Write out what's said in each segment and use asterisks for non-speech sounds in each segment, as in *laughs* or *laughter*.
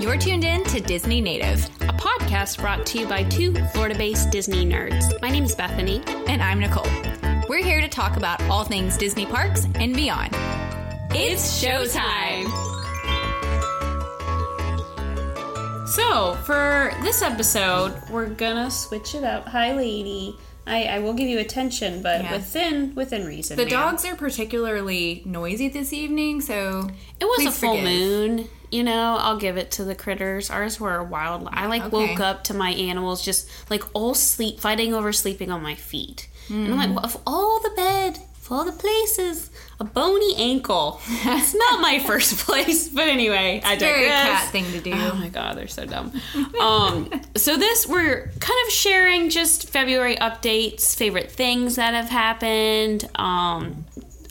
You're tuned in to Disney Native, a podcast brought to you by two Florida based Disney nerds. My name is Bethany. and I'm Nicole. We're here to talk about all things Disney parks and beyond. It's showtime! So, for this episode, we're gonna switch it up. Hi, lady. I, I will give you attention, but Yeah. within within reason. The ma'am. dogs are particularly noisy this evening, so It was a please full forgive. moon. You know, I'll give it to the critters. Ours were wild. I like Okay. woke up to my animals just like all sleep, fighting over sleeping on my feet. And I'm Mm. like, well, of all the bed, of all the places, a bony ankle. It's not my *laughs* first place, but anyway, I very digress. cat thing to do. Oh my god, they're so dumb. um, so this we're kind of sharing just February updates, favorite things that have happened. Um,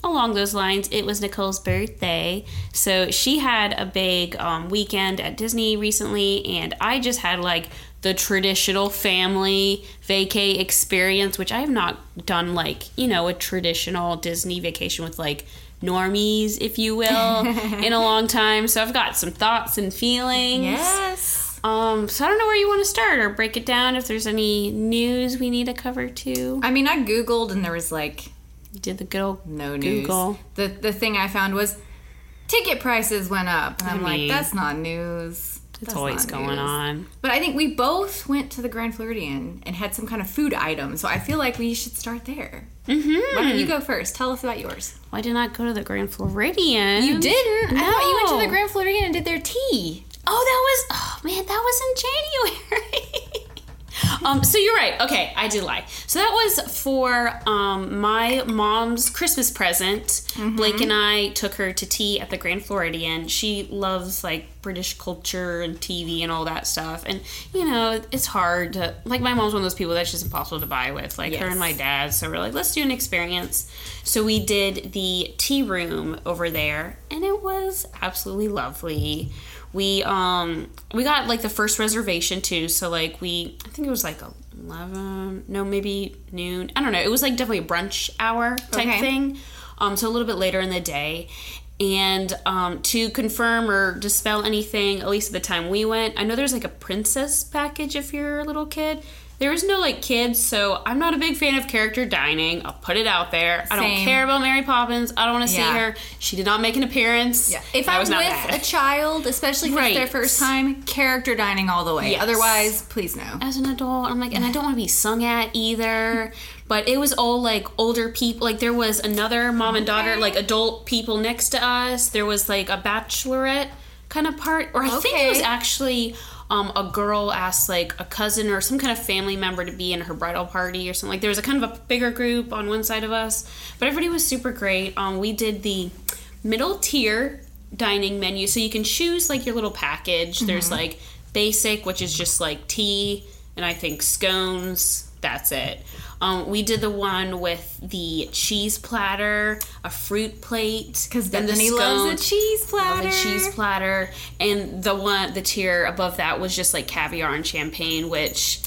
along those lines, it was Nicole's birthday, so she had a big um, weekend at Disney recently, and I just had like the traditional family vacay experience, which I have not done like you know a traditional Disney vacation with like normies, if you will, *laughs* in a long time. So I've got some thoughts and feelings. Yes. Um, so I don't know where you want to start or break it down if there's any news we need to cover too. I mean, I googled and there was like You did the good old no news. Google. The the thing I found was ticket prices went up, and I'm I mean, like, that's not news. It's That's always going news. on. But I think we both went to the Grand Floridian and had some kind of food item, so I feel like we should start there. Mm-hmm. Why don't you go first? Tell us about yours. Why did not go to the Grand Floridian? You didn't? I thought you went to the Grand Floridian and did their tea. Oh, that was oh man, that was in January. *laughs* um, so you're right. Okay, I did lie. So that was for um my mom's Christmas present. Mm-hmm. Blake and I took her to tea at the Grand Floridian. She loves like British culture and TV and all that stuff. And you know, it's hard to like my mom's one of those people that's just impossible to buy with, like her and my dad. So we're like, let's do an experience. So we did the tea room over there, and it was absolutely lovely. We um we got like the first reservation too, so like we I think it was like eleven, no maybe noon. I don't know. It was like definitely a brunch hour type Okay. thing. Um, so a little bit later in the day. And um, to confirm or dispel anything, at least at the time we went, I know there's like a princess package if you're a little kid. There is no like kids, so I'm not a big fan of character dining. I'll put it out there. I don't care about Mary Poppins. I don't want to see her. She did not make an appearance. If I I'm was with bad. a child, especially if Right. it's their first time, character dining all the way. Yes. Otherwise, please no. as an adult i'm like and i don't want to be sung at either but it was all like older people like there was another mom and daughter like adult people next to us there was like a bachelorette kind of part or i think it was actually um, a girl asked like a cousin or some kind of family member to be in her bridal party or something. Like there was a kind of a bigger group on one side of us but everybody was super great. Um, we did the middle tier dining menu. So you can choose like your little package. There's like basic which is just like tea and i think scones that's it. Um, we did the one with the cheese platter a fruit plate Because then the Bethany loves a cheese Love platter. a cheese platter. And the one the tier above that was just like caviar and champagne which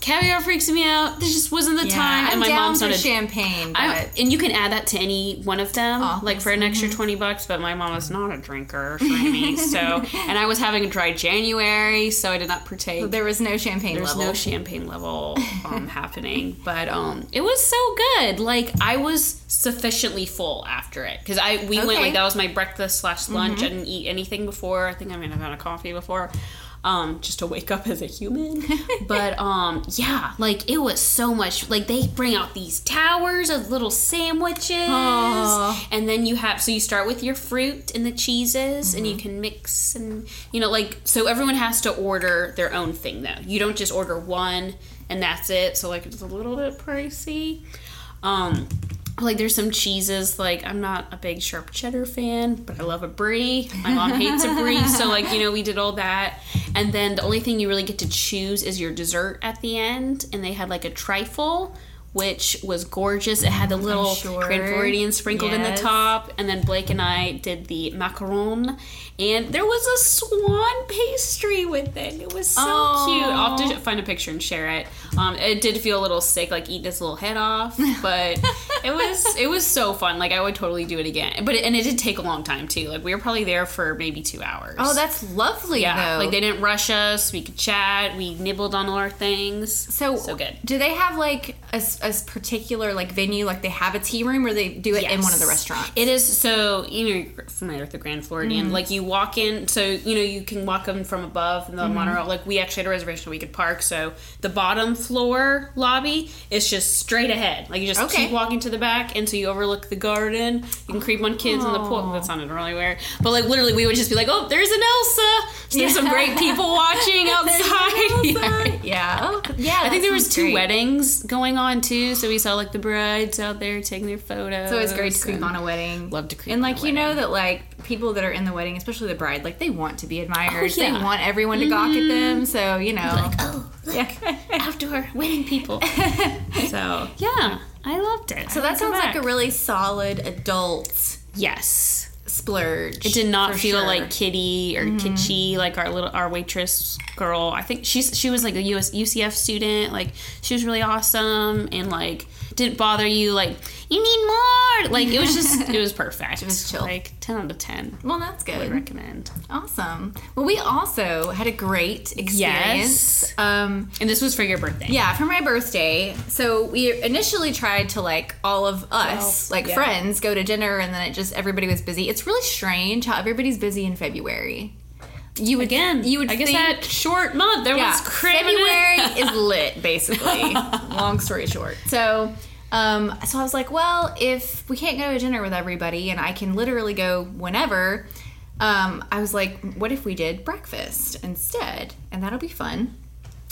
caviar freaks me out This just wasn't the Yeah, time I'm and my down not a champagne, and you can add that to any one of them, Oh, like for an extra twenty bucks. But my mom is not a drinker, for me, so *laughs* and I was having a dry January, so I did not partake. there was no champagne There's level. no champagne level *laughs* um, happening, but um, it was so good. Like I was sufficiently full after it because I we went like that was my breakfast slash lunch. I didn't eat anything before. I think I might have had a coffee before. Um, just to wake up as a human, *laughs* but um, yeah, like it was so much. Like they bring out these towers of little sandwiches, Aw. and then you have so you start with your fruit and the cheeses, and you can mix and you know like so everyone has to order their own thing though. You don't just order one and that's it. So like it's a little bit pricey. Um, like there's some cheeses like I'm not a big sharp cheddar fan, but I love a brie. My mom hates a brie, so like you know we did all that, and then the only thing you really get to choose is your dessert at the end, and they had like a trifle, which was gorgeous. It had the little sure. Grand Floridian sprinkled in the top, and then Blake and I did the macaron, and there was a swan pastry with it. It was so Aw. cute. I'll have to find a picture and share it. Um, it did feel a little sick, like eating his little head off, but *laughs* it was it was so fun. Like I would totally do it again. But it, and it did take a long time too. Like we were probably there for maybe two hours. Oh, that's lovely yeah. though. Like they didn't rush us. We could chat. We nibbled on all our things. so so good. Do they have like a, a particular like venue? Like they have a tea room, or they do it in one of the restaurants? It is so you know you're familiar with the Grand Floridian. Mm-hmm. Like you walk in, so you know you can walk in from above the Mm-hmm. monorail. Like we actually had a reservation we could park. So the bottom floor lobby is just straight ahead. Like you just Okay. keep walking to the back and so you overlook the garden. You can creep on kids in the pool. That sounded really weird, but like literally we would just be like, oh, there's an Elsa. So there's some great people watching *laughs* outside. *laughs* Yeah. yeah. Oh, yeah. I think there was two weddings going on too, so we saw like the brides out there taking their photos. So it's great to creep on a wedding. Love to creep And like you know that like people that are in the wedding, especially the bride, like they want to be admired. Oh, yeah. They want everyone to gawk at them. Mm-hmm. So you know. like, oh, *laughs* look, yeah. outdoor wedding people. *laughs* so yeah, I loved it. So that sounds like a really solid adult yes. Splurge. It did not feel sure. like kitty or mm-hmm. kitschy like our little our waitress girl. I think she's she was like a US UCF student. Like she was really awesome and like didn't bother you like you need more. Like it was just *laughs* it was perfect. It was chill. Like ten out of ten. Well, that's good. I good. recommend. Awesome. Well, we also had a great experience. Yes. Um, And this was for your birthday. yeah, for my birthday. So we initially tried to like all of us, Well, like yeah. friends, go to dinner, and then it just everybody was busy. It's really strange how everybody's busy in February. You would Again, you would I guess think, that short month there yeah, was February *laughs* is lit, basically. *laughs* Long story short. So, um, so I was like, well, if we can't go to dinner with everybody, and I can literally go whenever, um, I was like, what if we did breakfast instead, and that'll be fun.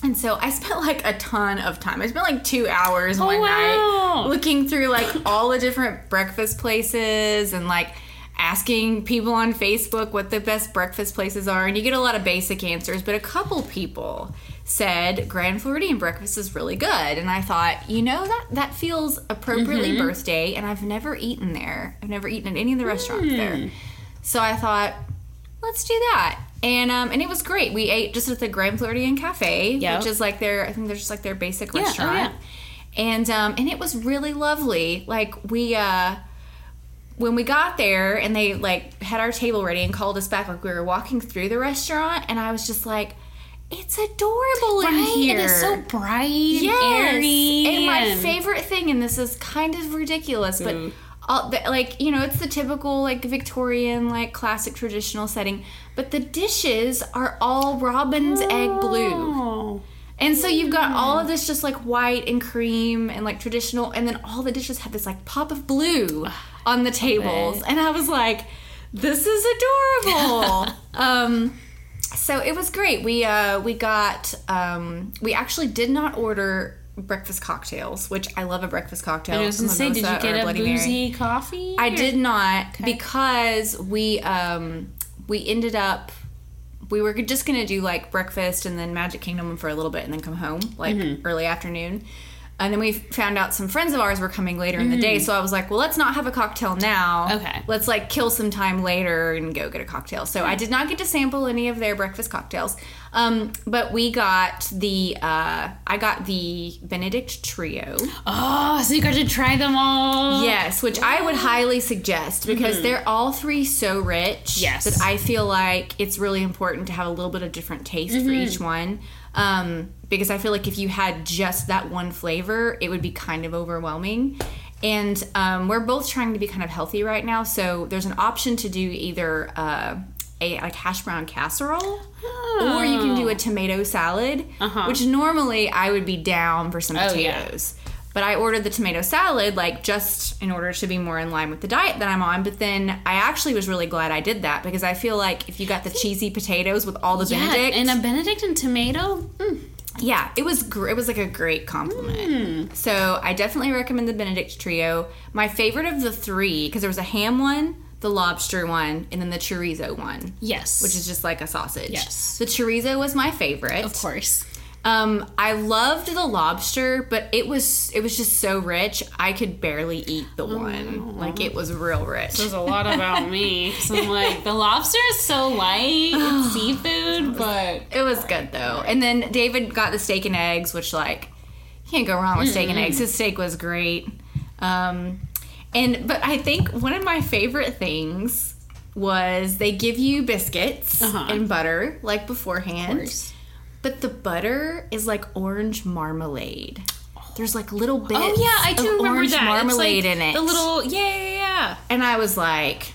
And so I *laughs* spent like a ton of time. I spent like two hours one Oh, wow. night looking through like all the different breakfast places and like asking people on Facebook what the best breakfast places are. And you get a lot of basic answers, but a couple people said Grand Floridian breakfast is really good. And I thought, you know, that, that feels appropriately Mm-hmm. birthday. And I've never eaten there, I've never eaten at any of the restaurants Hmm. there. So I thought, let's do that. And um, and it was great. We ate just at the Grand Floridian Cafe, Yep. which is like their I think they're just like their basic Yeah, oh, restaurant. yeah. And um, and it was really lovely. Like we uh when we got there and they like had our table ready and called us back, like we were walking through the restaurant, and I was just like, it's adorable in Right, here. It is so bright, Yes. and airy, And my favorite thing, and this is kind of ridiculous, but Mm. all the, like you know, it's the typical like Victorian like classic traditional setting, but the dishes are all robin's egg blue. Oh. And so you've got all of this just like white and cream and like traditional, and then all the dishes have this like pop of blue on the tables. And I was like, this is adorable. *laughs* um, so it was great. We uh, we got um, we actually did not order breakfast cocktails, which I love a breakfast cocktail. I was gonna say, did you get a Bloody Mary. boozy coffee? I or- did not because we um we ended up we were just gonna do like breakfast and then Magic Kingdom for a little bit and then come home like Mm-hmm. early afternoon. And then we found out some friends of ours were coming later in the Mm-hmm. day, so I was like, "Well, let's not have a cocktail now. Okay. let's like kill some time later and go get a cocktail." So I did not get to sample any of their breakfast cocktails, um, but we got the uh, I got the Benedict Trio. Oh, so you got to try them all. Yes, which I would highly suggest because they're all three so rich Yes. that I feel like it's really important to have a little bit of different taste for each one. Um, because I feel like if you had just that one flavor, it would be kind of overwhelming. And um, we're both trying to be kind of healthy right now, so there's an option to do either uh, a like hash brown casserole, or you can do a tomato salad, which normally I would be down for some Oh, yeah. But I ordered the tomato salad like just in order to be more in line with the diet that I'm on. But then I actually was really glad I did that because I feel like if you got the cheesy potatoes with all the Yeah, Benedict, and a Benedict and tomato. Mm. yeah, it was gr- it was like a great compliment. So I definitely recommend the Benedict trio. My favorite of the three because there was a ham one, the lobster one, and then the chorizo one, Yes, which is just like a sausage. Yes. the chorizo was my favorite. of course. Um, I loved the lobster, but it was it was just so rich. I could barely eat the one. Like it was real rich. Says a lot about me. *laughs* So I'm like, the lobster is so light. It's *sighs* seafood, but It was good though. And then David got the steak and eggs, which like you can't go wrong with steak and eggs. His steak was great. Um, and but I think one of my favorite things was they give you biscuits Uh-huh. and butter like beforehand. But the butter is like orange marmalade. There's like little bits oh yeah, I do remember orange that. marmalade like in it. The little yeah yeah yeah. and I was like,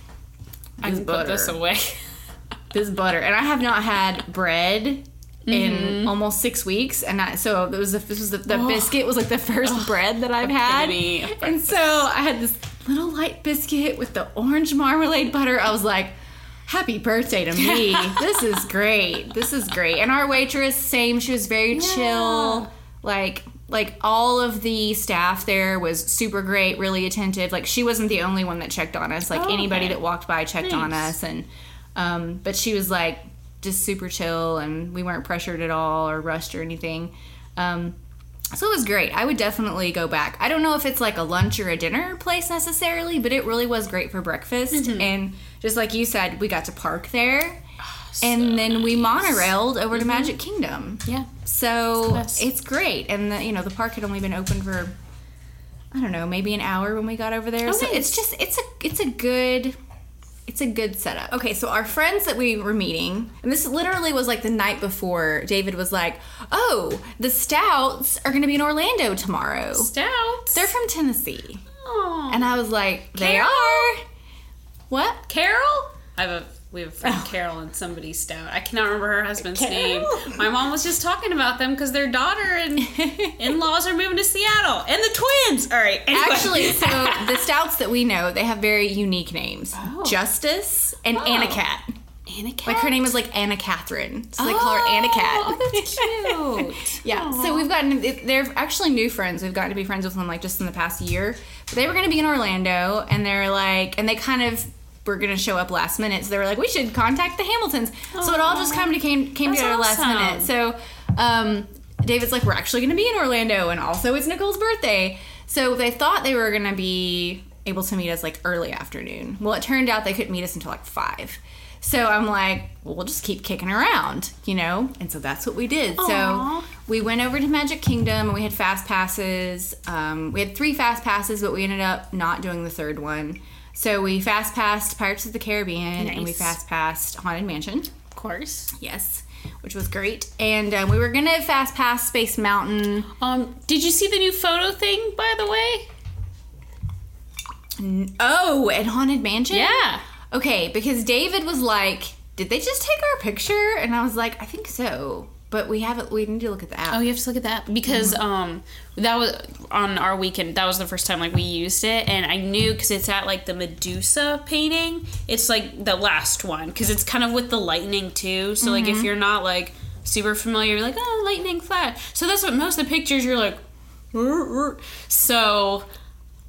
I can put this away. *laughs* this butter, and I have not had bread Mm-hmm. in almost six weeks, and I, so it was the, this was the, the biscuit was like the first bread that I've had, and so I had this little light biscuit with the orange marmalade butter. I was like. Happy birthday to me. *laughs* this is great. This is great. And our waitress, same, she was very chill. Like like all of the staff there was super great, really attentive. Like she wasn't the only one that checked on us. Like Oh, anybody okay. that walked by checked on us and um but she was like just super chill and we weren't pressured at all or rushed or anything. Um so it was great. I would definitely go back. I don't know if it's like a lunch or a dinner place necessarily, but it really was great for breakfast. Mm-hmm. And just like you said, we got to park there. *sighs* and then we monorailed over to mm-hmm. Magic Kingdom. Yeah. So best. it's great. And the, you know, the park had only been open for I don't know, maybe an hour when we got over there. Oh, so nice. it's just it's a it's a good it's a good setup. Okay, so our friends that we were meeting, and this literally was like the night before, David was like, "Oh, the Stouts are going to be in Orlando tomorrow. Stouts. They're from Tennessee." Aw. And I was like, "They Carol? are." What? Carol? I have a we have a friend oh. Carol and somebody stout. I cannot remember her husband's name. My mom was just talking about them because their daughter and *laughs* in laws are moving to Seattle and the twins. All right. anyway. Actually, so *laughs* the Stouts that we know, they have very unique names: Oh. Justice and Oh. Anna Cat. Anna Cat. Like her name is like Anna Catherine, so they call her oh, Anna Cat. Oh, that's cute. *laughs* Yeah, so we've gotten they're actually new friends. We've gotten to be friends with them like just in the past year. But they were going to be in Orlando, and they're like, and they kind of were going to show up last minute. So they were like, we should contact the Hamiltons. So it all just kind of came came That's together last minute. So um, David's like, we're actually going to be in Orlando, and also it's Nicole's birthday. So they thought they were going to be able to meet us like early afternoon. Well, it turned out they couldn't meet us until like five. So I'm like, well, we'll just keep kicking around, you know? And so that's what we did. Aw. So we went over to Magic Kingdom and we had fast passes. Um, we had three fast passes, but we ended up not doing the third one. So we fast passed Pirates of the Caribbean and we fast passed Haunted Mansion. Of course. Yes, which was great. And um, we were gonna fast pass Space Mountain. Um, did you see the new photo thing, by the way? Oh, at Haunted Mansion. Yeah. Okay, because David was like, "Did they just take our picture?" And I was like, "I think so." But we haven't. We need to look at the app. Oh, you have to look at that because um that was on our weekend. That was the first time like we used it, and I knew because it's at like the Medusa painting. It's like the last one because it's kind of with the lightning too. So like if you're not like super familiar, you're like oh lightning flash. So that's what most of the pictures you're like. "Rrr, rrr." So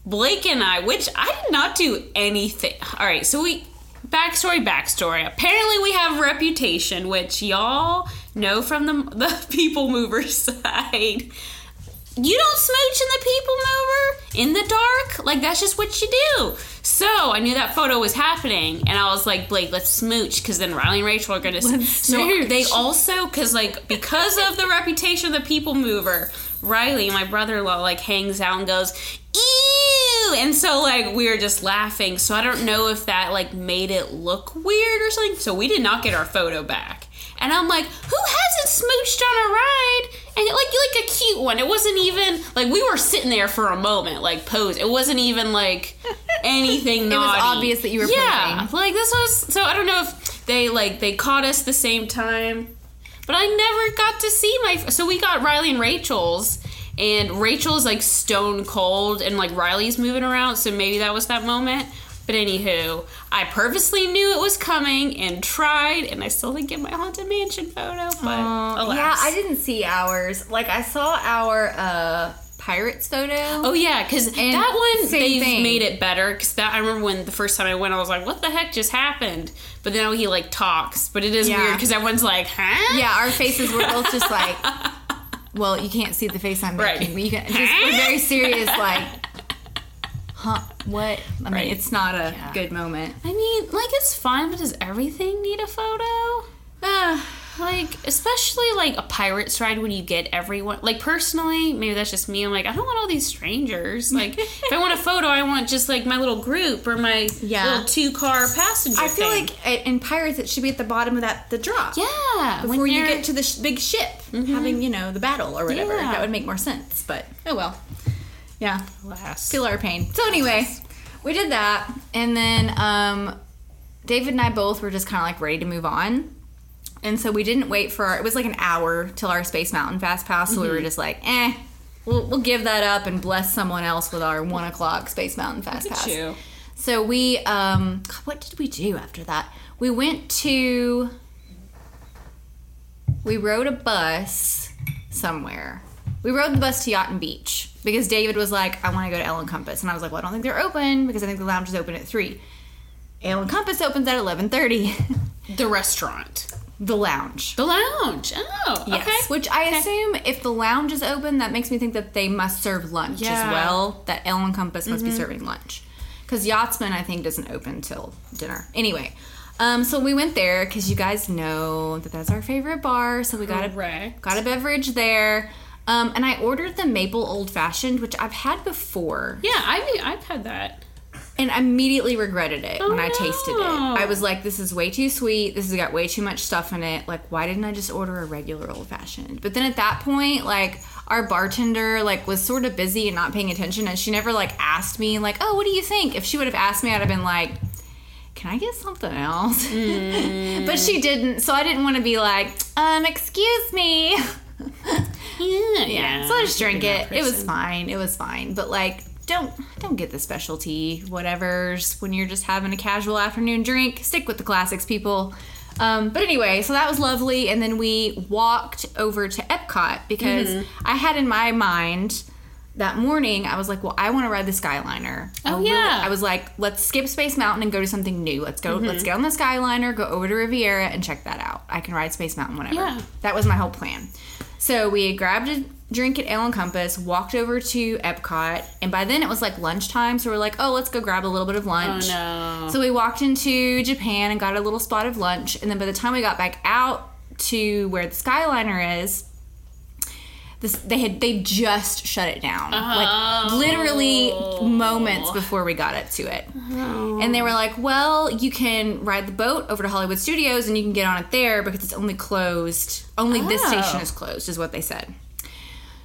Blake and I, which I did not do anything. All right, so we backstory, backstory. Apparently, we have reputation, which y'all know from the *laughs* the people mover *laughs* side. You don't smooch in the people mover in the dark. Like that's just what you do. So I knew that photo was happening, and I was like, Blake, let's smooch, because then Riley and Rachel are gonna. Let's so smooch. they also, because like because of the reputation of the people mover, Riley, my brother-in-law, like hangs out and goes, and so like we were just laughing. So I don't know if that like made it look weird or something. So we did not get our photo back. And I'm like, who hasn't smooched on a ride? And like like a cute one. It wasn't even like we were sitting there for a moment, like pose. It wasn't even like *laughs* anything. It was obvious that you were yeah, posing. like this was so I don't know if they like they caught us the same time, but I never got to see my. So we got Riley and Rachel's, and Rachel's like stone cold, and like Riley's moving around, so maybe that was that moment. But anywho, I purposely knew it was coming and tried, and I still didn't get my haunted mansion photo. But alas. yeah, I didn't see ours. Like I saw our uh pirates photo. Oh yeah, because that one they've thing. made it better. Because that I remember when the first time I went, I was like, "What the heck just happened?" But now he like talks, but it is Yeah. weird because everyone's like, "Huh?" Yeah, our faces were both just like *laughs* Well, you can't see the face I'm Right. making, but you can just we're very serious, like, *laughs* huh? What? I mean, Right. it's not a good moment. I mean, like it's fun, but does everything need a photo? Ah, Like, especially like a pirate's ride when you get everyone. Like, personally, maybe that's just me. I'm like, I don't want all these strangers. Like, if I want a photo, I want just like my little group or my Yeah. little two car passenger. I feel thing. like uh, in Pirates it should be at the bottom of that the drop. yeah, Before you get to the sh- big ship, having you know the battle or whatever, Yeah. that would make more sense. But oh well, yeah, feel our pain. So anyway, we did that, and then um, David and I both were just kind of like ready to move on, and so we didn't wait for our. It was like an hour till our Space Mountain Fast Pass, so we Mm-hmm. were just like, eh. We'll, we'll give that up and bless someone else with our one o'clock Space Mountain Fast Pass. you. So we, um, God, what did we do after that? We went to, we rode a bus somewhere. We rode the bus to Yacht Beach because David was like, I want to go to Ale and Compass, and I was like, Well, I don't think they're open because I think the lounge is open at three. Ale and Compass opens at eleven thirty. *laughs* the restaurant, the lounge. the lounge. Oh, Yes, okay. which I assume if the lounge is open, that makes me think that they must serve lunch Yeah. Mm-hmm. as well. That Ale and Compass must be serving lunch, because Yachtsman I think doesn't open till dinner. Anyway, um, so we went there because you guys know that that's our favorite bar, so we got a got a beverage there. Um, and I ordered the maple old fashioned, which I've had before, Yeah, I I've had that. And I immediately regretted it when I tasted it. I was like, "This is way too sweet. This has got way too much stuff in it. Like, why didn't I just order a regular old fashioned?" But then at that point, like our bartender like was sort of busy and not paying attention, and she never like asked me like, "Oh, what do you think?" If she would have asked me, I'd have been like. Can I get something else? *laughs* but she didn't, so I didn't want to be like, um, excuse me. *laughs* Yeah, Yeah. So I just drank it. It was fine. It was fine. But like, don't don't get the specialty whatever's when you're just having a casual afternoon drink. Stick with the classics, people. Um, but anyway, so that was lovely, and then we walked over to Epcot because Mm-hmm. I had in my mind that morning I was like, well, I want to ride the Skyliner. Oh, really- yeah. Mm-hmm. I was like, let's skip Space Mountain and go to something new. Let's go. Let's get on the Skyliner, go over to Riviera, and check that out. I can ride Space Mountain whenever. Yeah. That was my whole plan. So we had grabbed a drink at Ale and Compass, walked over to Epcot, and by then it was like lunchtime. So we're like, oh, let's go grab a little bit of Oh lunch. no. So we walked into Japan and got a little spot of lunch, and then by the time we got back out to where the Skyliner is, this, they had they just shut it down, like literally moments before we got up to it. And they were like, "Well, you can ride the boat over to Hollywood Studios, and you can get on it there because it's only closed. Only this Oh. station is closed, is what they said."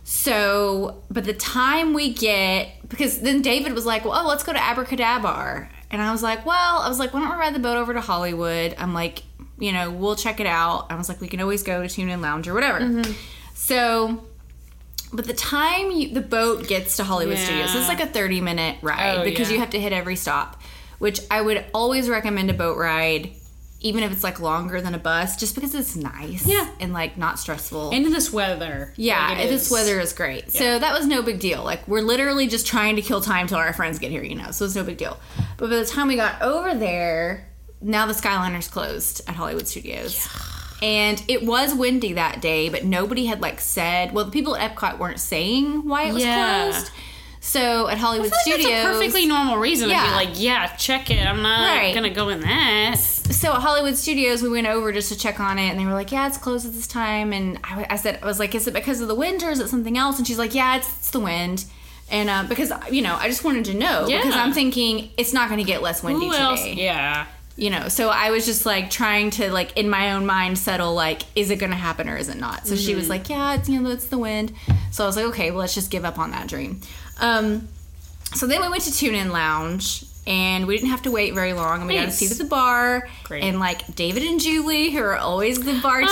So, by the time we get, because then David was like, well, oh, let's go to AbracadaBar. And I was like, well, I was like, why don't we ride the boat over to Hollywood? I'm like, you know, we'll check it out. I was like, we can always go to Tune In Lounge or whatever. Mm-hmm. So, but the time you, the boat gets to Hollywood Yeah. Studios, it's like a 30 minute ride Oh, because yeah. you have to hit every stop, which I would always recommend a boat ride. Even if it's like longer than a bus, just because it's nice, Yeah. and like not stressful. And in this weather. Yeah, like this is. weather is great. So that was no big deal. Like we're literally just trying to kill time till our friends get here, you know. So it's no big deal. But by the time we got over there, now the Skyliner's closed at Hollywood Studios. And it was windy that day, but nobody had like said. Well, the people at Epcot weren't saying why it was Yeah. closed. So at Hollywood I feel like Studios, That's a perfectly normal reason Yeah. to be like, yeah, check it. I'm not Right. gonna go in that. so at Hollywood Studios, we went over just to check on it, and they were like, "Yeah, it's closed at this time." And I, I said, "I was like, is it because of the wind or is it something else?" And she's like, "Yeah, it's, it's the wind." And uh, because you know, I just wanted to know because I'm thinking it's not going to get less windy Who today. else? Yeah. You know, so I was just like trying to like in my own mind settle like, is it going to happen or is it not? So she was Mm-hmm. like, "Yeah, it's you know, it's the wind." So I was like, "Okay, well, let's just give up on that dream." Um, so then we went to Tune In Lounge. And we didn't have to wait very long, and we got a Nice. seat at the bar. Great. And like David and Julie, who are always the bartenders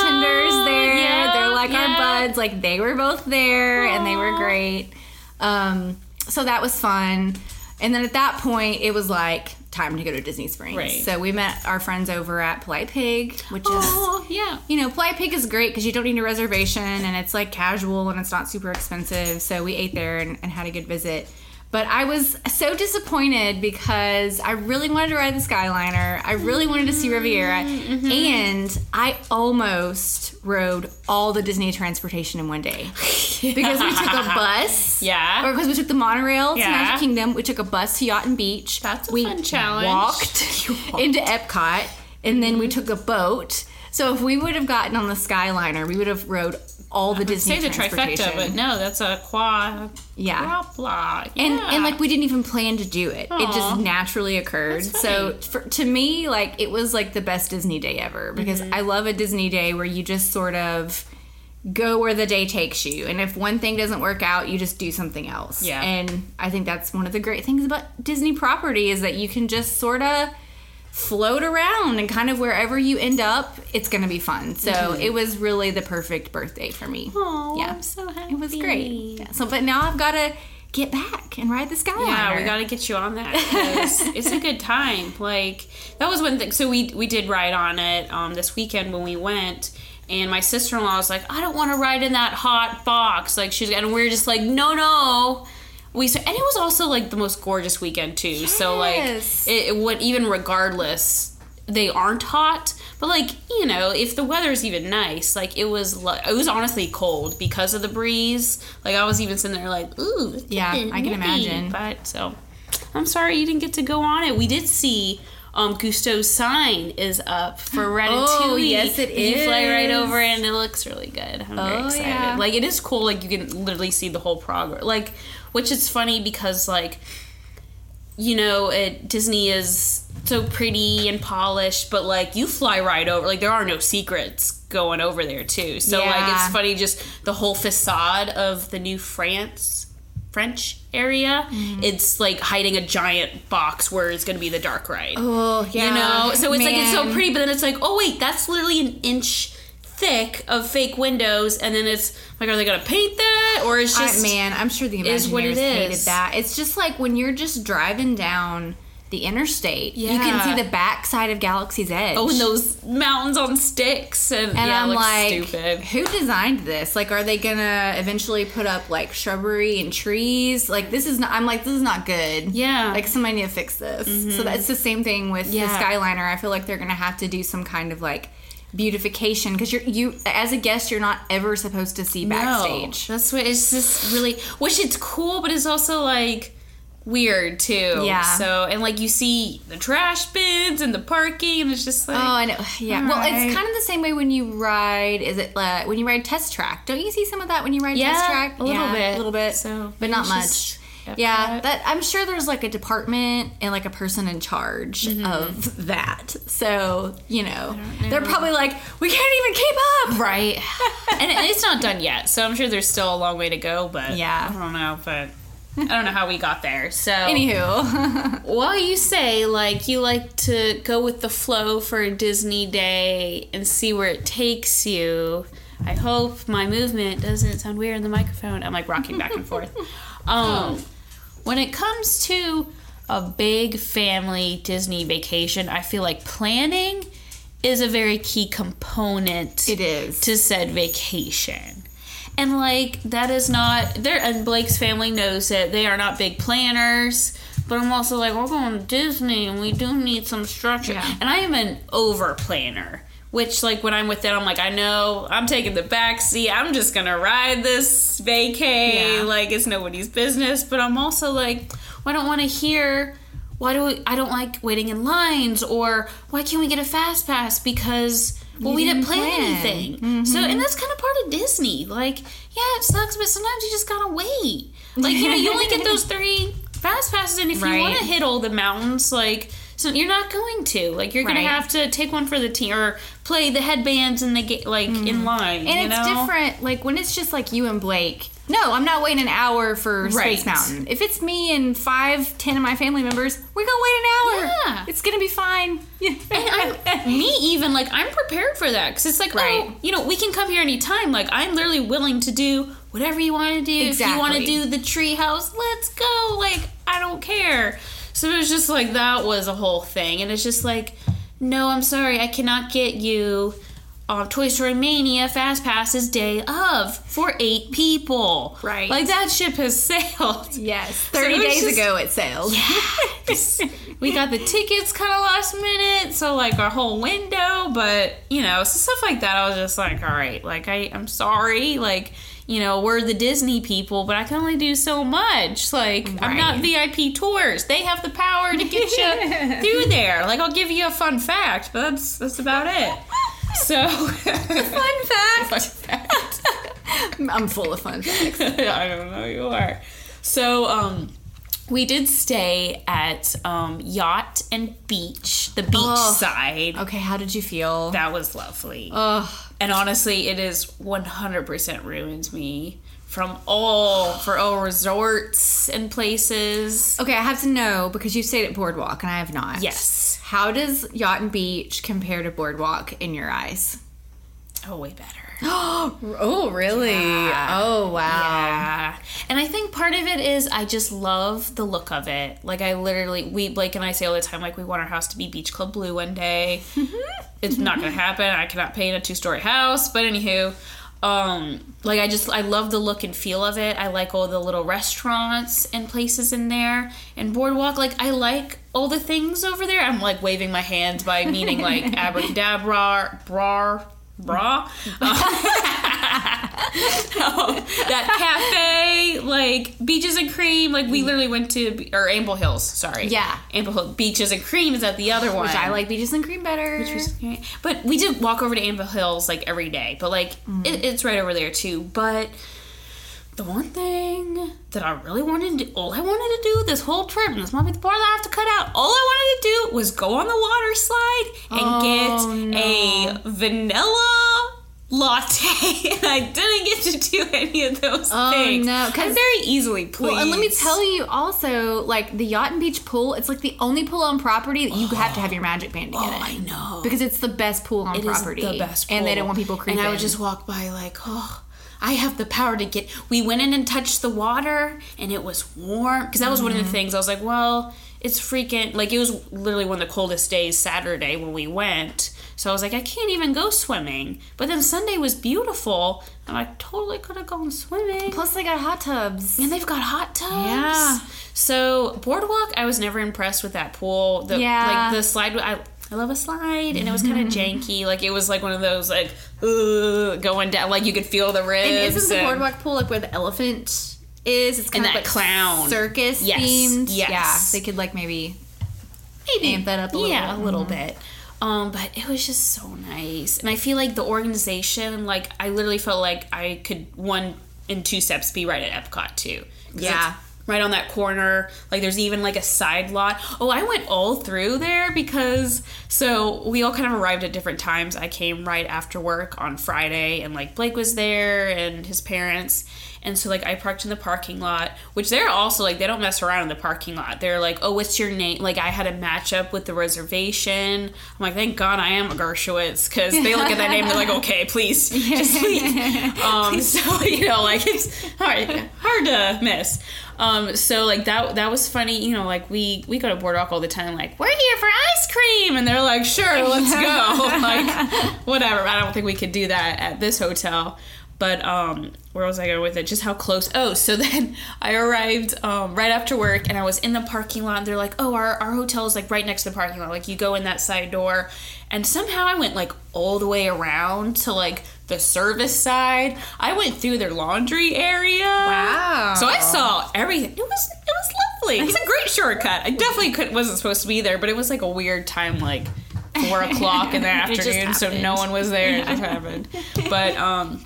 Oh, there, yeah, they're like yeah. our buds. Like they were both there, and they were great. Um, so that was fun. And then at that point, it was like time to go to Disney Springs. Right. So we met our friends over at Polite Pig, which is Oh, yeah. you know, Polite Pig is great because you don't need a reservation and it's like casual and it's not super expensive. So we ate there and, and had a good visit. But I was so disappointed because I really wanted to ride the Skyliner. I really wanted to see Riviera. Mm-hmm. And I almost rode all the Disney transportation in one day. *laughs* because we took a bus. Yeah. Or because we took the monorail to Yeah. Magic Kingdom. We took a bus to Yacht and Beach. That's a we fun challenge. Walked *laughs* into Epcot, and then we mm-hmm. took a boat. So if we would have gotten on the Skyliner, we would have rode all the Disney Say the transportation. trifecta, but no, that's a qua. Yeah. Blah blah. and Yeah. and like we didn't even plan to do it. It just naturally occurred. So for, to me, like it was like the best Disney day ever because Mm-hmm. I love a Disney day where you just sort of go where the day takes you, and if one thing doesn't work out, you just do something else. Yeah. and I think that's one of the great things about Disney property is that you can just sort of float around and kind of wherever you end up, it's going to be fun. So it was really the perfect birthday for me. Mm-hmm. Yeah, I'm so happy. it was great. Yeah, so, but now I've got to get back and ride the Skyliner. Yeah, we got to get you on that *laughs* it's a good time. Like that was one thing. So we we did ride on it um, this weekend when we went, and my sister in law was like, "I don't want to ride in that hot box." Like she's and we're just like, "No, no." We so and it was also like the most gorgeous weekend too. So like Yes. it, it would even regardless they aren't hot. But like you know, if the weather's even nice, like it was, like it was honestly cold because of the breeze. Like I was even sitting there like, ooh, Yeah, I can imagine. But so, I'm sorry you didn't get to go on it. We did see um, Gusteau's sign is up for *gasps* Ratatouille. Oh, yes, it is. You fly right over and it looks really good. I'm very Oh, excited. yeah. Like it is cool. Like you can literally see the whole progress. Like, which is funny because like, you know, it, Disney is so pretty and polished, but like you fly right over. Like there are no secrets going over there too. So like it's funny just the whole facade of the new France French area. Mm-hmm. It's like hiding a giant box where it's going to be the dark ride. Oh, yeah. You know, so it's like it's so pretty, but then it's like, oh wait, that's literally an inch thick of fake windows, and then it's like, are they gonna paint that, or it's I, just man, I'm sure the is what it hated is. that. It's just like when you're just driving down the interstate, you can see the backside of Galaxy's Edge. oh, and those mountains on sticks, and, and yeah, I'm like, stupid. who designed this? Like, are they gonna eventually put up like shrubbery and trees? Like, this is not. I'm like, this is not good. Yeah. Mm-hmm. Like, somebody need to fix this. So that's the same thing with Yeah. the Skyliner. I feel like they're gonna have to do some kind of like beautification because you're you as a guest you're not ever supposed to see backstage. No, that's what it's just really, which it's cool, but it's also like weird too. Yeah. So and like you see the trash bins and the parking, and it's just like Oh, I know. Yeah. Well, Alright. it's kind of the same way when you ride. Is it like when you ride test track? Don't you see some of that when you ride Yeah, test track? a little Yeah, bit. a little bit. So, but not much. just Yeah, that I'm sure there's like a department and like a person in charge Mm-hmm. of that. So you know, they're probably like, we can't even keep up. right, *laughs* and it's not done yet. So I'm sure there's still a long way to go. But Yeah. I don't know, but. I don't know how we got there. So Anywho, *laughs* Well, you say like you like to go with the flow for a Disney day and see where it takes you. I hope my movement doesn't sound weird in the microphone. I'm like rocking back and forth. *laughs* Um, when it comes to a big family Disney vacation, I feel like planning is a very key component it is. to said vacation. And like that is not there and Blake's family knows that They are not big planners. But I'm also like, we're going to Disney and we do need some structure. Yeah. And I am an over planner. Which like when I'm with them, I'm like, I know I'm taking the back seat. I'm just gonna ride this vacay. Yeah. Like it's nobody's business. But I'm also like, well, I don't want to hear why do we, I don't like waiting in lines or why can't we get a fast pass because well You we didn't didn't plan, plan. Mm-hmm. anything. So and that's kind of part of Disney. Like yeah, it sucks, but sometimes you just gotta wait. Like you know, you only get *laughs* those three fast passes, and if Right. you want to hit all the mountains, like so you're not going to. Like you're gonna have to take one for the team or play the headbands and the ga- like in mm. line. And it's know? different. Like when it's just like you and Blake. No, I'm not waiting an hour for Space Right. Mountain. If it's me and five, ten of my family members, we're gonna wait an hour. Yeah. It's gonna be fine. And I'm, *laughs* me even like I'm prepared for that because it's like oh, Right. oh you know we can come here anytime like I'm literally willing to do whatever you want to do Exactly. if you want to do the tree house let's go like I don't care so it was just like that was a whole thing and it's just like no I'm sorry I cannot get you uh, Toy Story Mania Fast Passes day of for eight people Right. like that ship has sailed *laughs* yes, thirty it was days just- ago it sailed. Yes. *laughs* we got the tickets kind of last minute, so like our whole window, but you know, so stuff like that. I was just like, all right, like I, I'm sorry, like you know, we're the Disney people, but I can only do so much. Like, I'm not VIP tours. They have the power to get you *laughs* through there. Like, I'll give you a fun fact, but that's that's about it. So, *laughs* Fun *laughs* fact. fun fact. I'm full of fun facts. I don't know you are. So, um, we did stay at um, Yacht and Beach, the beach Oh. side. Okay, how did you feel? That was lovely. Ugh. And honestly, it is 100% ruined me from all for all resorts and places. Okay, I have to know because you stayed at Boardwalk and I have not. Yes. How does Yacht and Beach compare to Boardwalk in your eyes? Oh, way better. *gasps* Oh, really? Yeah. Oh, wow. Yeah. And I think part of it is I just love the look of it. Like I literally we Blake and I say all the time like we want our house to be beach club blue one day. *laughs* it's not gonna happen. I cannot paint a two story house. But anywho, um like I just I love the look and feel of it. I like all the little restaurants and places in there. And boardwalk, like I like all the things over there. I'm like waving my hands by meaning like *laughs* abracadabra, bra, bra. *laughs* Um, that cafe, like beaches and cream, like we literally went to or Ample Hills. Sorry, Yeah. Ample Hills. Beaches and cream is at the other one, Which I like Beaches and Cream better. But we did walk over to Ample Hills like every day. But like it, it's right over there too. But the one thing that I really wanted to do, all I wanted to do this whole trip, and this might be the part that I have to cut out. All I wanted to do was go on the water slide and Oh, get a vanilla latte, *laughs* and I didn't get to do any of those Oh, things. no, I'm very easily pleased. Well, and let me tell you also, like the Yacht and Beach pool, it's like the only pool on property that you have to have your magic band to get Oh, in. I know. Because it's the best pool on It is property. the best pool. And they don't want people creeping. And I would just walk by like, oh, I have the power to get. We went in and touched the water, and it was warm because that was one of Mm-hmm. the things. I was like, well, it's freaking like it was literally one of the coldest days Saturday when we went. So I was like, I can't even go swimming. But then Sunday was beautiful, and I totally could have gone swimming. Plus, they got hot tubs. And they've got hot tubs. Yeah. So boardwalk, I was never impressed with that pool. The, Yeah. Like the slide, I, I love a slide, and it was kind of *laughs* janky. Like it was like one of those like going down. Like you could feel the ribs. And isn't the and- boardwalk pool like where the elephant is? It's kind And of that like clown. circus Yes, themed. yes. Yeah, they could like maybe maybe amp that up a little yeah, bit. a little bit. Um, but it was just so nice, and I feel like the organization, like I literally felt like I could one in two steps be right at Epcot too. Yeah. Right on that corner. Like there's even like a side lot. Oh, I went all through there because so we all kind of arrived at different times. I came right after work on Friday, and like Blake was there and his parents. And so like I parked in the parking lot, which they're also like they don't mess around in the parking lot. They're like, "Oh, what's your name?" Like I had a match up with the reservation. I'm like, "Thank God I am a Gershowitz," because they look at that name, they're like, "Okay, please, *laughs* just leave." Um, so you know, like it's hard hard to miss. Um, so like that that was funny. You know, like we we go to Boardwalk all the time. Like we're here for ice cream, and they're like, "Sure, let's go." *laughs* like whatever. I don't think we could do that at this hotel. But um, where was I going with it? Just how close? Oh, so *laughs* then I arrived um, right after work, and I was in the parking lot. And they're like, "Oh, our our hotel is like right next to the parking lot. Like you go in that side door." And somehow I went like all the way around to like the service side. I went through their laundry area. Wow. So I saw everything. It was it was lovely. It's a great shortcut. I definitely couldn't wasn't supposed to be there, but it was like a weird time, like four o'clock in the *laughs* afternoon, so no one was there. It just *laughs* happened. But um,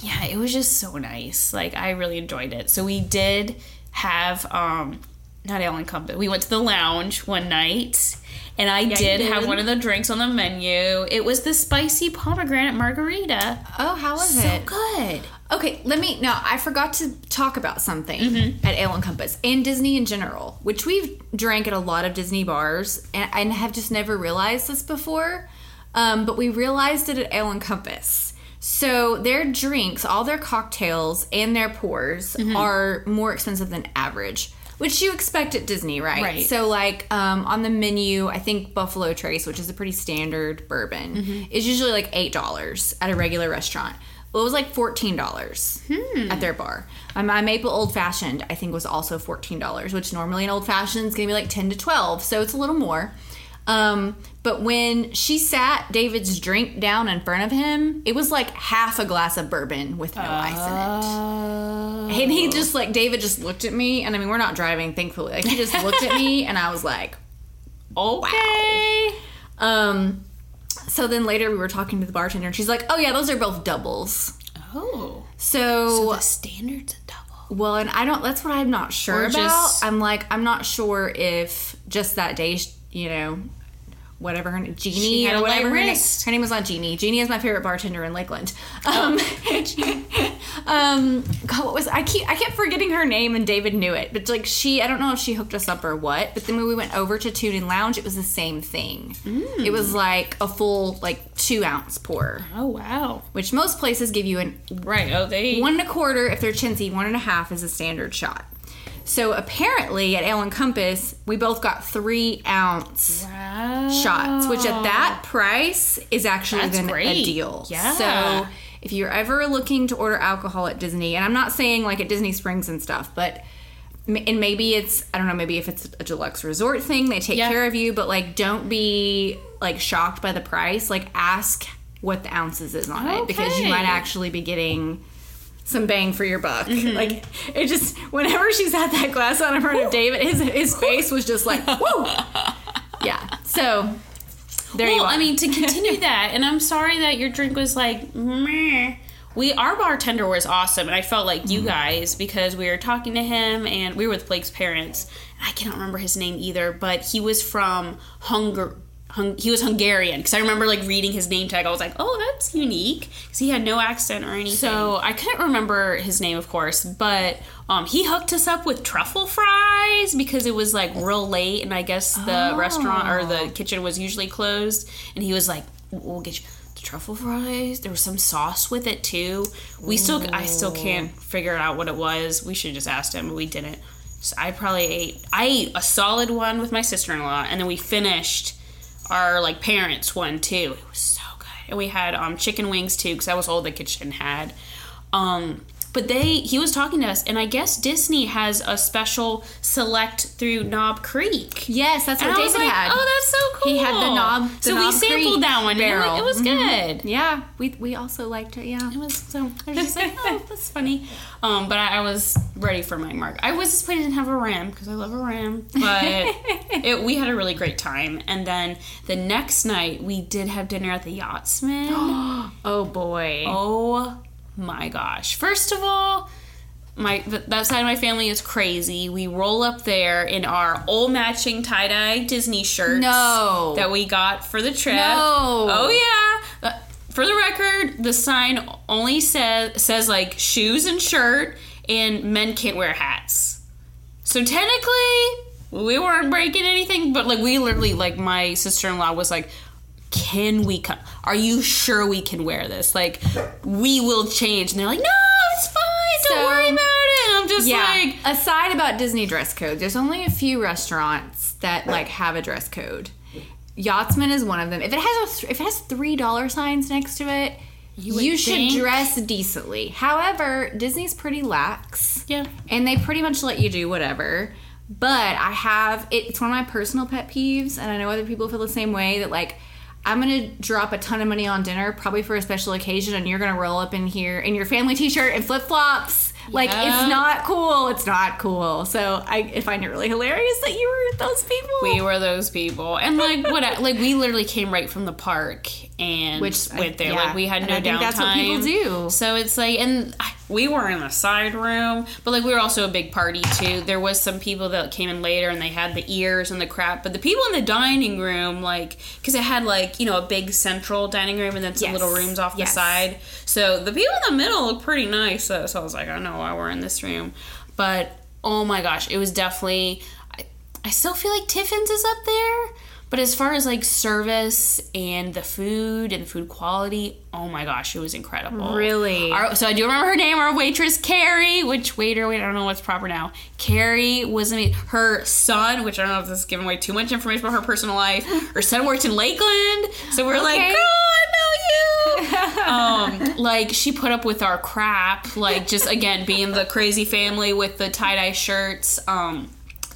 yeah, it was just so nice. Like I really enjoyed it. So we did have um, not Ale and Compass. We went to the lounge one night. And I did, have one of the drinks on the menu. It was the spicy pomegranate margarita. Oh, how was So it? So good. Okay, let me. Now, I forgot to talk about something Mm-hmm. at Ale and Compass and Disney in general, which we've drank at a lot of Disney bars and, and have just never realized this before. Um, but we realized it at Ale and Compass. So their drinks, all their cocktails and their pours Mm-hmm. are more expensive than average. Which you expect at Disney, right? Right. So, like um, on the menu, I think Buffalo Trace, which is a pretty standard bourbon, Mm-hmm. is usually like eight dollars at a regular restaurant. Well, it was like fourteen dollars Hmm. at their bar. Um, my maple old fashioned, I think, was also fourteen dollars, which normally an old fashioned is gonna be like ten to twelve, so it's a little more. Um, but when she sat David's drink down in front of him, it was like half a glass of bourbon with no ice in it. And he just like David just looked at me, and I mean we're not driving, thankfully. Like he just looked at me, *laughs* and I was like, Okay. um. So then later we were talking to the bartender, and she's like, "Oh yeah, those are both doubles." Oh. So, the standard's a double. well, and I don't. That's what I'm not sure Or about. just- I'm like, I'm not sure if just that day, you know, whatever her name, Jeannie had or a whatever her name. Her name was not Jeannie. Jeannie is my favorite bartender in Lakeland. Um, *laughs* um, God, what was I keep I kept forgetting her name and David knew it, but like she, I don't know if she hooked us up or what. But then when we went over to Tune In Lounge, it was the same thing. Mm. It was like a full like two ounce pour, Oh wow. which most places give you an Right. Oh, they. one and a quarter if they're chintzy, one and a half is a standard shot. So apparently at Ale and Compass, we both got three ounce Wow. shots, which at that price is actually That's then a great. deal. Yeah. So if you're ever looking to order alcohol at Disney, and I'm not saying like at Disney Springs and stuff, but and maybe it's I don't know, maybe if it's a deluxe resort thing, they take Yeah. care of you, but like don't be like shocked by the price. Like ask what the ounces is on it because you might actually be getting some bang for your buck. Like it just whenever she's had that glass on in front of David, his his face was just like whoa. Yeah. So there you go. Well, are. I mean, to *laughs* continue that, and I'm sorry that your drink was like meh. We our bartender was awesome, and I felt like Mm-hmm. you guys because we were talking to him, and we were with Blake's parents. And I cannot remember his name either, but he was from Hungary. Hung- he was Hungarian because I remember like reading his name tag. I was like, "Oh, that's unique," because he had no accent or anything. So I couldn't remember his name, of course, but um, he hooked us up with truffle fries because it was like real late, and I guess the restaurant or the kitchen was usually closed. And he was like, "We'll get you." the Truffle fries. There was some sauce with it too. We still, I still can't figure out what it was. We should have just asked him, but we didn't. So I probably ate. I ate a solid one with my sister in law, and then we finished our like parents one too. It was so good, and we had um chicken wings too because that was all the kitchen had. Um, but they he was talking to us, and I guess Disney has a special select through Knob Creek. yes, that's what And I was David like, had. oh, that's so cool. He had the knob- the so we sampled Creek that one. and it wa- barrel. It was Mhm. good. yeah, we we also liked it. Yeah. It was so. I was just like, *laughs* oh, that's funny. Um, but I, I was ready for my mark. I was disappointed I didn't have a ram because I love a ram. But *laughs* it, we had a really great time. And then the next night we did have dinner at the Yachtsman. *gasps* Oh boy. oh my gosh! First of all. My that side of my family is crazy. We roll up there in our all matching tie dye Disney shirts. No. that we got for the trip. No. Oh yeah. Uh, For the record, the sign only says says like shoes and shirt, and men can't wear hats. So technically, we weren't breaking anything, but like we literally like my sister in law was like. Can we come? Are you sure we can wear this? Like, we will change. And they're like, no, it's fine. Don't So- worry about it. I'm just Yeah. like, Aside about Disney dress code, there's only a few restaurants that like have a dress code. Yachtsman is one of them. If it has a if it has three dollar signs next to it, you, would should think- dress decently. However, Disney's pretty lax. yeah. and they pretty much let you do whatever. But I have it, it's one of my personal pet peeves, and I know other people feel the same way. That like I'm gonna drop a ton of money on dinner, probably for a special occasion, and you're gonna roll up in here in your family T-shirt and flip flops. Like Yeah. it's not cool. It's not cool. So I, I find it really hilarious that you were those people. We were those people, and like what? Like we literally came right from the park and Which, went there. yeah, Like we had and no I think downtime. that's what people do. So it's like, and I- we were in the side room, but like we were also a big party too. There was some people that came in later, and they had the ears and the crap. But the people in the dining room, like, because it had like you know a big central dining room and then some Yes. little rooms off Yes. the side. So the people in the middle looked pretty nice. So, so I was like, I know why we're in this room, but oh my gosh, it was definitely. I, I still feel like Tiffin's is up there. But as far as like service and the food and food quality, oh my gosh, it was incredible. Really? Our, so I do remember her name, our waitress Carrie, which waiter, wait, I don't know what's proper now. Carrie was amazing. Her son, which I don't know if this is giving away too much information about her personal life. *laughs* Her son worked in Lakeland, so we're like, girl, I know you. *laughs* um, like she put up with our crap, like just again being the crazy family with the tie dye shirts. Um,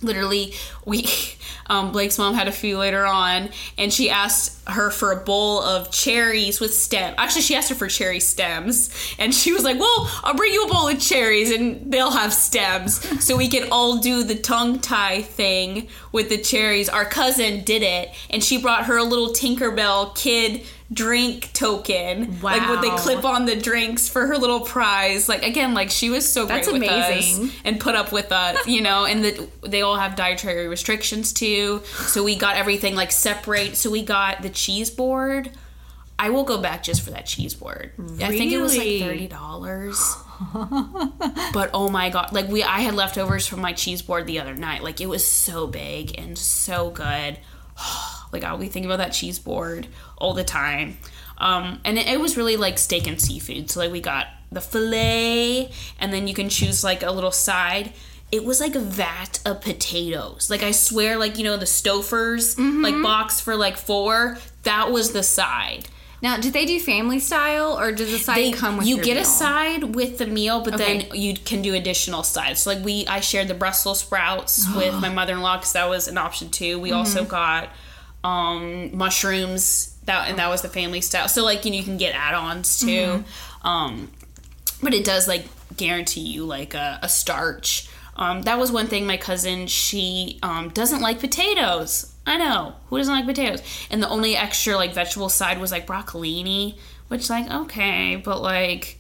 literally we *laughs* um, blake's mom had a few later on and she asked her for a bowl of cherries with stem actually she asked her for cherry stems and she was like well i'll bring you a bowl of cherries and they'll have stems. So we can all do the tongue tie thing with the cherries. Our cousin did it and she brought her a little tinkerbell kid drink token like what they clip on the drinks for her little prize like again like she was so That's great with amazing. us and put up with us, you know, and the, they all have dietary restrictions too. So we got everything like separate. So we got the cheese board. I will go back just for that cheese board. I think it was like thirty dollars. but oh my god, like we I had leftovers from my cheese board the other night. Like it was so big and so good. *sighs* like I'll be thinking about that cheese board all the time. Um, and it, it was really like steak and seafood. So like we got the fillet, and then you can choose like a little side. It was like a vat of potatoes. Like I swear, like you know the Stouffer's like box for like four. That was the side. Now, did they do family style or does the side They, come with you get a side with the meal, but Okay. then you can do additional sides. So like we, I shared the Brussels sprouts *gasps* with my mother in law because that was an option too. We Mm-hmm. also got um, mushrooms that and that was the family style. So like you know you can get add-ons too, Mm-hmm. um, but it does like guarantee you like a, a starch. Um, that was one thing. My cousin she um, doesn't like potatoes. I know who doesn't like potatoes, and the only extra like vegetable side was like broccolini, which like okay, but like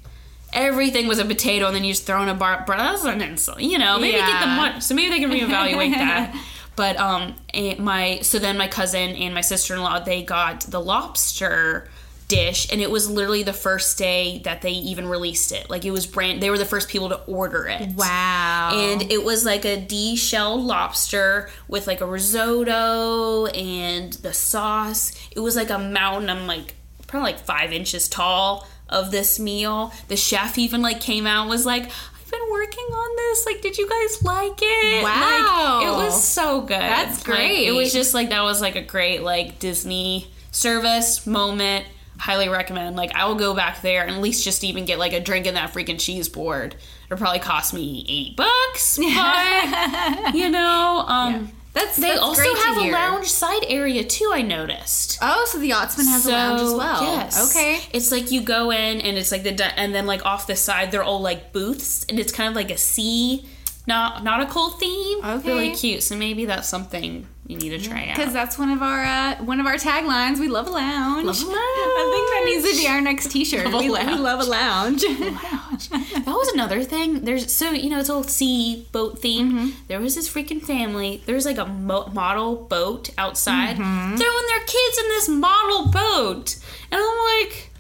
everything was a potato, and then you just throw in a bar. But that's an insult, you know. Maybe get the Yeah. money, so maybe they can reevaluate that. *laughs* But um, my so then my cousin and my sister in law they got the lobster dish, and it was literally the first day that they even released it. Like it was brand. They were the first people to order it. Wow. And it was like a de-shelled lobster with like a risotto and the sauce. It was like a mountain. I'm like probably like five inches tall of this meal. The chef even like came out and was like, I've been working on this. Like, did you guys like it? Wow. Like, it was so good. That's Like, great. it was just like that was like a great like Disney service moment. Highly recommend. Like I will go back there and at least just even get like a drink in that freaking cheese board. It'll probably cost me eighty bucks, *laughs* but you know, um, that's they that's also have a lounge side area too. I noticed. Oh, so the Yachtsman has a lounge as well. Yes. Okay. It's like you go in and it's like the di- and then like off the side they're all like booths and it's kind of like a sea not a nautical theme. Okay. Really cute. So maybe that's something you need to try out. Because that's one of our uh, one of our taglines. We love a lounge. Love a *laughs* I think that needs to be our next T-shirt. Love we, we love a lounge. that was another thing. There's so you know it's all sea boat themed. Mm-hmm. There was this freaking family. There was like a mo- model boat outside Mm-hmm. throwing their kids in this model boat, and I'm like,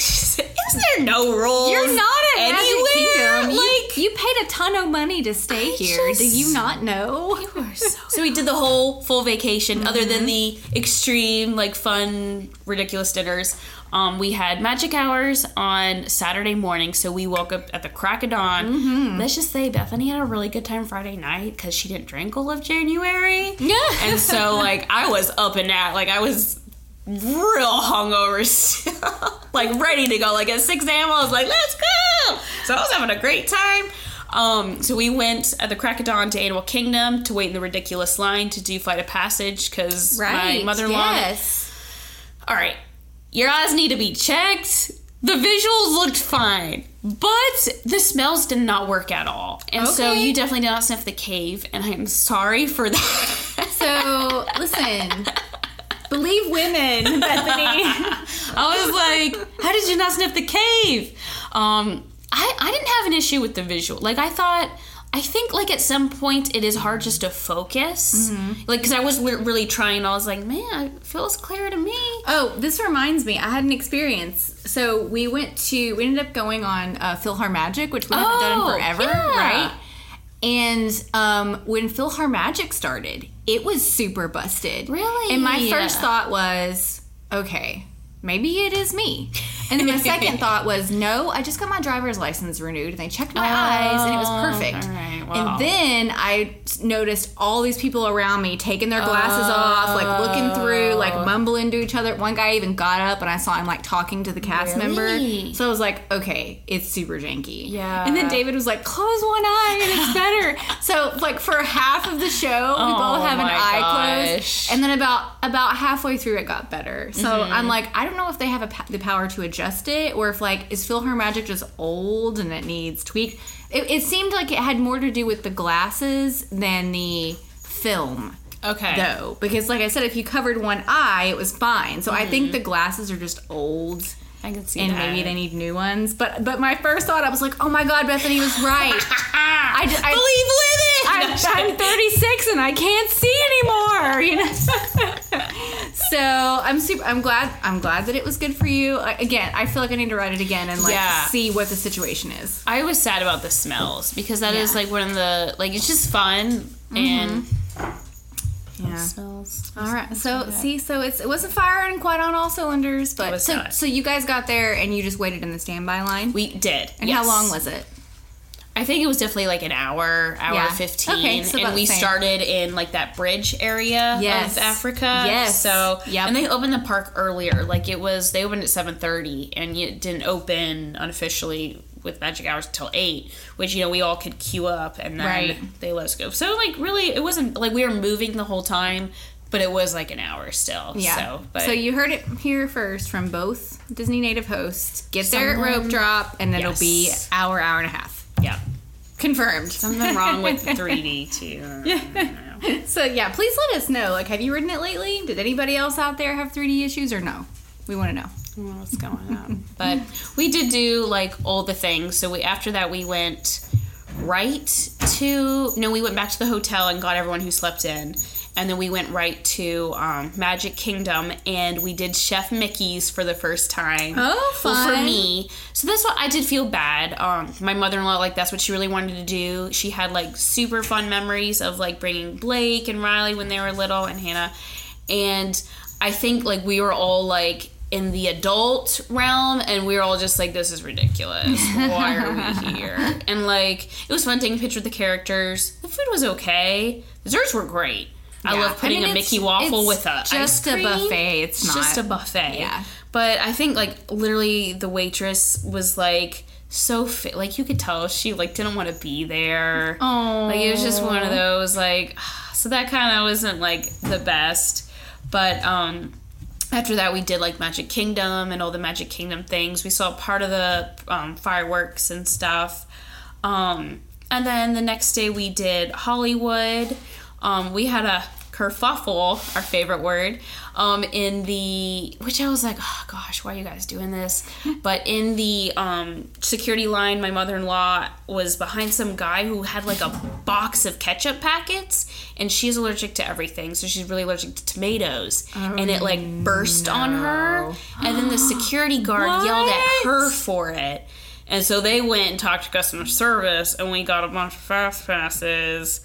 is there no rules? You're not at Magic anywhere? Kingdom. Like you paid a ton of money to stay I here. Do you not know? *laughs* so we did the whole full vacation other than the Mm-hmm. extreme like fun ridiculous dinners um, we had magic hours on saturday morning so we woke up at the crack of dawn Mm-hmm. let's just say bethany had a really good time friday night because she didn't drink all of january Yeah. and so like i was up and at like i was real hungover still *laughs* like ready to go like at 6 a.m i was like let's go so i was having a great time um, so we went at the crack of dawn to Animal Kingdom to wait in the ridiculous line to do Flight of Passage because my mother-in-law. Yes. All right, your eyes need to be checked. The visuals looked fine, but the smells did not work at all, and so you definitely did not sniff the cave, and I am sorry for that. So listen, *laughs* believe women, *laughs* Bethany. I was like, how did you not sniff the cave? Um, I, I didn't have an issue with the visual. Like, I thought, I think, like, at some point it is hard just to focus. Like, because I was really trying, I was like, man, it feels clear to me. Oh, this reminds me. I had an experience. So we went to. We ended up going on uh, PhilharMagic, which we haven't done Oh, in forever, yeah. right? And um, when PhilharMagic started, it was super busted. Really? And my first thought was, okay, maybe it is me. And then my second *laughs* thought was, no, I just got my driver's license renewed, and they checked my eyes, and it was perfect. right, wow. And then I noticed all these people around me taking their glasses off, like looking through, like mumbling to each other. One guy even got up, and I saw him like talking to the cast Really? member. So I was like, okay, it's super janky. Yeah. And then David was like, close one eye, and it's better. *laughs* so like for half of the show, we Oh both have an eye gosh. closed, and then about about halfway through, it got better. So Mm-hmm. I'm like, I don't know if they have a, the power to adjust it, or if like is PhilharMagic just old and it needs tweak. It, it seemed like it had more to do with the glasses than the film Okay. though because like i said if you covered one eye it was fine so i Mm-hmm. think the glasses are just old I can see and that. maybe they need new ones but but my first thought i was like oh my god bethany was right *laughs* I, believe I'm, I'm 36 and I can't see anymore. You know. *laughs* so I'm super. I'm glad. I'm glad that it was good for you. I, again, I feel like I need to write it again and like Yeah. see what the situation is. I was sad about the smells because that is Yeah. like one of the like it's just fun and mm-hmm. Yeah. smells. All right. So see, so it's it wasn't firing quite on all cylinders, but was so not. so you guys got there and you just waited in the standby line. We did. and how long was it? I think it was definitely like an hour, hour Yeah. fifteen, Okay, so and we same. started in like that bridge area Yes. of Africa. Yes. So yeah, and they opened the park earlier. Like it was they opened at seven thirty, and it didn't open unofficially with magic hours until eight. Which you know we all could queue up, and then Right. they let us go. So like really, it wasn't like we were moving the whole time. But it was like an hour still. Yeah. So, but so you heard it here first from both Disney native hosts. Get there at rope drop, and it'll be hour, hour and a half. yeah, Confirmed. something wrong with *laughs* 3D too. So yeah, please let us know. Like, have you ridden it lately? Did anybody else out there have 3D issues or no? We want to know. What's going on. *laughs* But we did do like all the things. So we after that we went right to no, we went back to the hotel and got everyone who slept in. And then we went right to um, Magic Kingdom and we did Chef Mickey's for the first time. Oh, Well, for me. So that's what I did feel bad. Um, my mother in law, like, that's what she really wanted to do. She had like super fun memories of like bringing Blake and Riley when they were little and Hannah. And I think like we were all like in the adult realm and we were all just like, this is ridiculous. Why are we *laughs* here? And like, it was fun taking a picture with the characters. The food was okay. Desserts were great. I love putting I mean, a Mickey waffle with a just a buffet. It's It's just a buffet. Yeah. But I think like literally the waitress was like so fit. Like you could tell she like didn't want to be there. Oh. Like it was just one of those like. *sighs* So that kind of wasn't like the best. But um, after that we did like Magic Kingdom and all the Magic Kingdom things. We saw part of the um, fireworks and stuff. Um, and then the next day we did Hollywood. Um, we had a kerfuffle, our favorite word, um, in the which I was like, oh gosh, why are you guys doing this? *laughs* But in the um, security line, my mother-in-law was behind some guy who had like a box of ketchup packets, and she's allergic to everything, so she's really allergic to tomatoes, and it like burst on her, and then the *gasps* security guard yelled at her for it. And so they went and talked to customer service, and we got a bunch of fast passes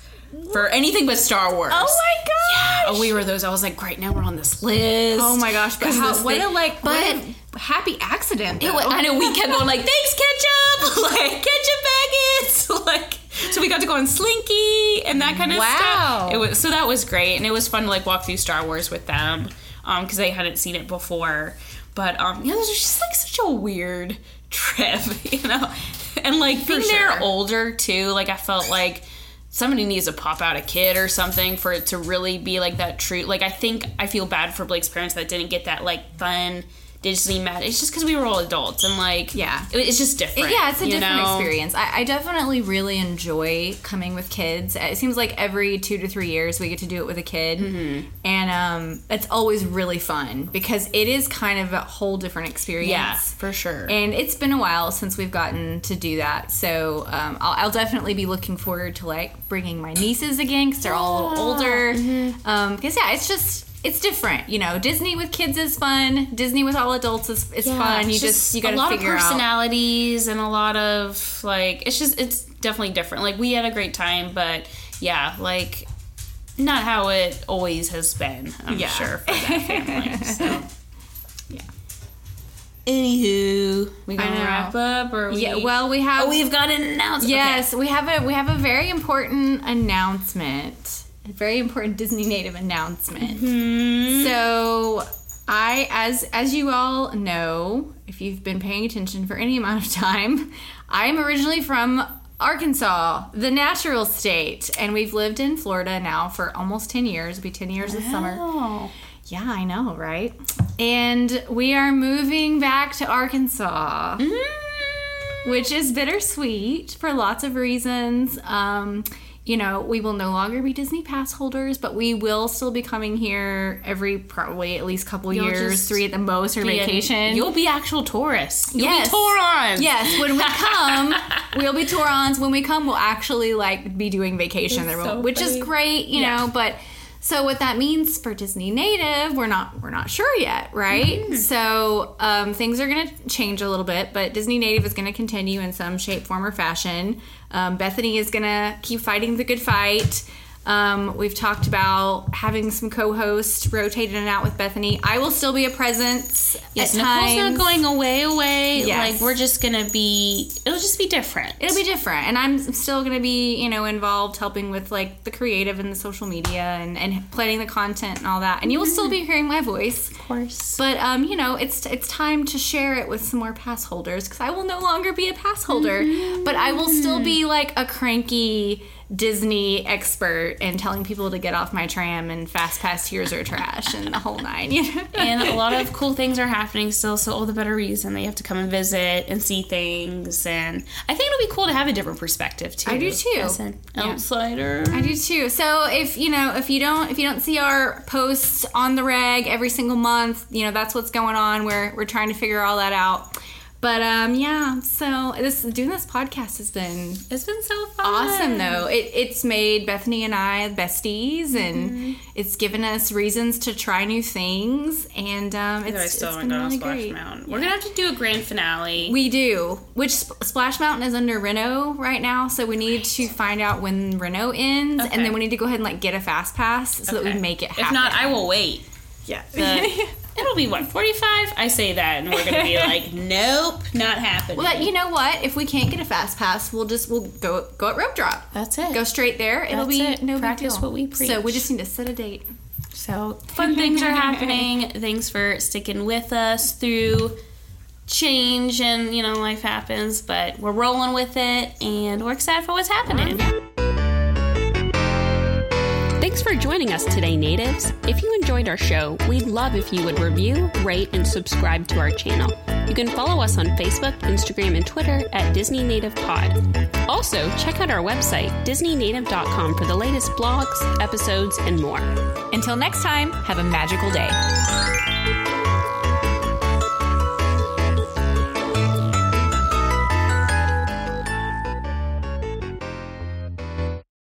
for anything but Star Wars. Oh my gosh. Oh, we were those. I was like, great, now we're on this list. Oh my gosh! But how, what a like, but a happy accident. it was, I know we kept going like, thanks ketchup, *laughs* like ketchup packets, *laughs* like. So we got to go on Slinky and that kind of Wow. stuff. It was so that was great, and it was fun to like walk through Star Wars with them, um, because they hadn't seen it before. But um, yeah, it was just like such a weird *laughs* trip, you know, and like being there older too. Like I felt like somebody needs to pop out a kid or something for it to really be like that true. Like I think I feel bad for Blake's parents that didn't get that like fun Disney mad. It's just because we were all adults and like Yeah. it- it's just different. yeah, it's a different know? experience. I, I definitely really enjoy coming with kids. It seems like every two to three years we get to do it with a kid, Mm-hmm. and um, it's always really fun because it is kind of a whole different experience. Yeah, for sure. And it's been a while since we've gotten to do that, so um, I'll, I'll definitely be looking forward to like bringing my nieces again because they're all little older. Mm-hmm. Because yeah, it's just. It's different, you know. Disney with kids is fun. Disney with all adults is, is Yeah, fun. You it's just, you got a to lot of figure out. personalities and a lot of like it's just it's definitely different. Like we had a great time, but yeah, like not how it always has been. I'm Yeah. sure for that family. *laughs* So yeah. Anywho, we gonna wrap up or we, Yeah, well, we have. oh we've got an announcement. Yes, we have a we have a very important announcement. A very important Disney native announcement. Mm-hmm. So, I as as you all know, if you've been paying attention for any amount of time, I am originally from Arkansas, the natural state, and we've lived in Florida now for almost 10 years. It'll be 10 years this summer. Yeah, I know, right? And we are moving back to Arkansas which is bittersweet for lots of reasons. Um, you know, we will no longer be Disney pass holders, but we will still be coming here every probably at least couple You'll years, three at the most, or an- vacation. You'll be actual tourists. You'll Yes. be Tourons. Yes, when we *laughs* come, we'll be Tourons. When we come, we'll actually like be doing vacation there, so which is great, you Yeah. know. But so what that means for Disney native, we're not we're not sure yet, right? Mm-hmm. So um, things are going to change a little bit, but Disney native is going to continue in some shape, form, or fashion. Um, Bethany is going to keep fighting the good fight. Um, we've talked about having some co-hosts rotate in and out with Bethany. I will still be a presence Yes, Nicole's times. not going away. Away. Yes. Like we're just gonna be. It'll just be different. It'll be different, and I'm still going to be, you know, involved helping with like the creative and the social media and, and planning the content and all that. And you will still be hearing my voice, of course. but um, you know, it's it's time to share it with some more pass holders because I will no longer be a pass holder, but I will still be like a cranky Disney expert and telling people to get off my tram and fast pass tiers are trash and the whole nine. You know? and a lot of cool things are happening still, so all the better reason they have to come and visit and see things. And I think it'll be cool to have a different perspective too. I do too. As an Yeah. outsider. I do too. So if you know if you don't if you don't see our posts on the reg every single month, you know that's what's going on. We're we're trying to figure all that out. But um yeah, so this doing this podcast has been It's been so fun. awesome though. It it's made Bethany and I besties and Mm-hmm. it's given us reasons to try new things and um it's, I still it's haven't been really Splash great. Mountain. We're gonna have to do a grand finale. We do. Which Splash Mountain is under Reno right now, so we need to find out when Reno ends, Okay. and then we need to go ahead and like get a fast pass so that Okay. we make it happen. If not, I will wait. yeah. The- *laughs* it'll be what forty five. I say that, and we're gonna be *laughs* like, nope, not happening. well, you know what? If we can't get a fast pass, we'll just we'll go go at rope drop. That's it. Go straight there. It'll That's be it. no Practice big deal. what we So we just need to set a date. So fun things are happening. *laughs* Thanks for sticking with us through change and you know life happens, but we're rolling with it and we're excited for what's happening. For joining us today, natives. If you enjoyed our show, we'd love if you would review, rate, and subscribe to our channel. You can follow us on Facebook, Instagram, and Twitter at Disney Native Pod. Also, check out our website, DisneyNative.com, for the latest blogs, episodes, and more. Until next time, have a magical day.